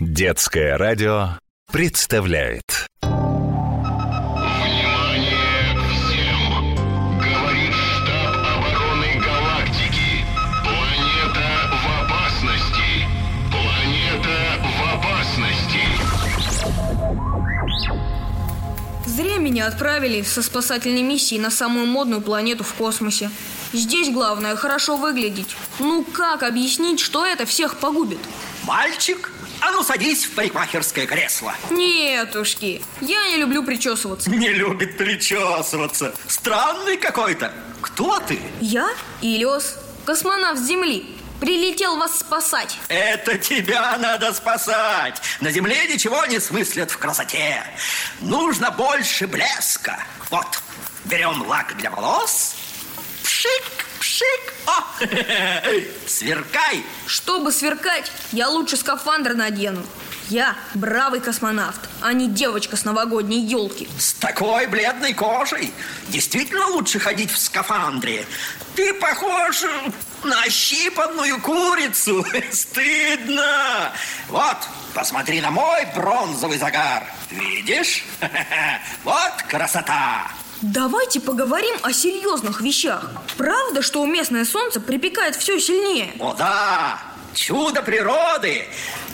Детское радио представляет Внимание всем! Говорит штаб обороны галактики. Планета в опасности. Планета в опасности. Зря меня отправили со спасательной миссией на самую модную планету в космосе. Здесь главное хорошо выглядеть. Ну как объяснить, что это всех погубит? Мальчик, а ну садись в парикмахерское кресло. Нетушки, я не люблю причесываться. Не любит причесываться. Странный какой-то. Кто ты? Я Илиос, космонавт Земли. Прилетел вас спасать. Это тебя надо спасать. На земле ничего не смыслят в красоте. Нужно больше блеска. Вот, берем лак для волос. Пшик, пшик. О, сверкай. Чтобы сверкать, я лучше скафандр надену. Я бравый космонавт, а не девочка с новогодней елки. С такой бледной кожей действительно лучше ходить в скафандре. Ты похож на ощипанную курицу. Стыдно. Вот, посмотри на мой бронзовый загар. Видишь? Вот красота. Давайте поговорим о серьезных вещах. Правда, что местное солнце припекает все сильнее? О да, чудо природы.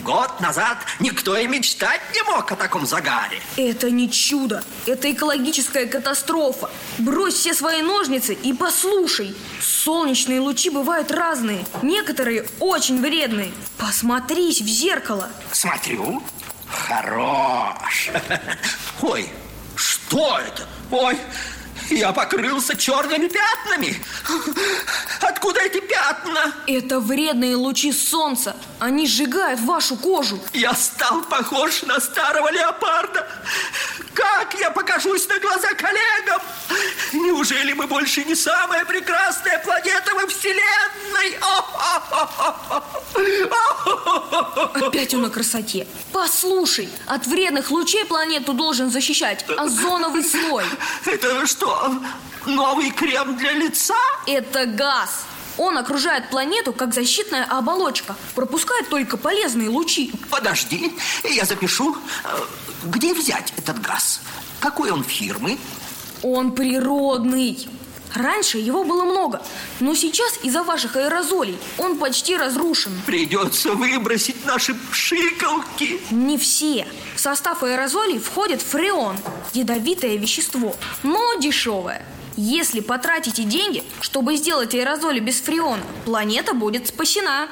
Год назад никто и мечтать не мог о таком загаре. Это не чудо, это экологическая катастрофа. Брось все свои ножницы и послушай. Солнечные лучи бывают разные, некоторые очень вредные. Посмотрись в зеркало. Смотрю, хорош. Ой, что это? Ой, я покрылся черными пятнами. Откуда эти пятна? Это вредные лучи солнца. Они сжигают вашу кожу. Я стал похож на старого леопарда. Как я покажусь на глаза коллегам? Неужели мы больше не самая прекрасная планета во Вселенной? Опять он о красоте. Послушай, от вредных лучей планету должен защищать озоновый слой. Это что, новый крем для лица? Это газ. Он окружает планету как защитная оболочка, пропускает только полезные лучи. Подожди, я запишу. Э, Где взять этот газ? Какой он фирмы? Он природный. Раньше его было много, но сейчас из-за ваших аэрозолей он почти разрушен. Придется выбросить наши пшикалки. Не все. В состав аэрозолей входит фреон, ядовитое вещество, но дешевое. Если потратите деньги, чтобы сделать аэрозоли без фреона, планета будет спасена.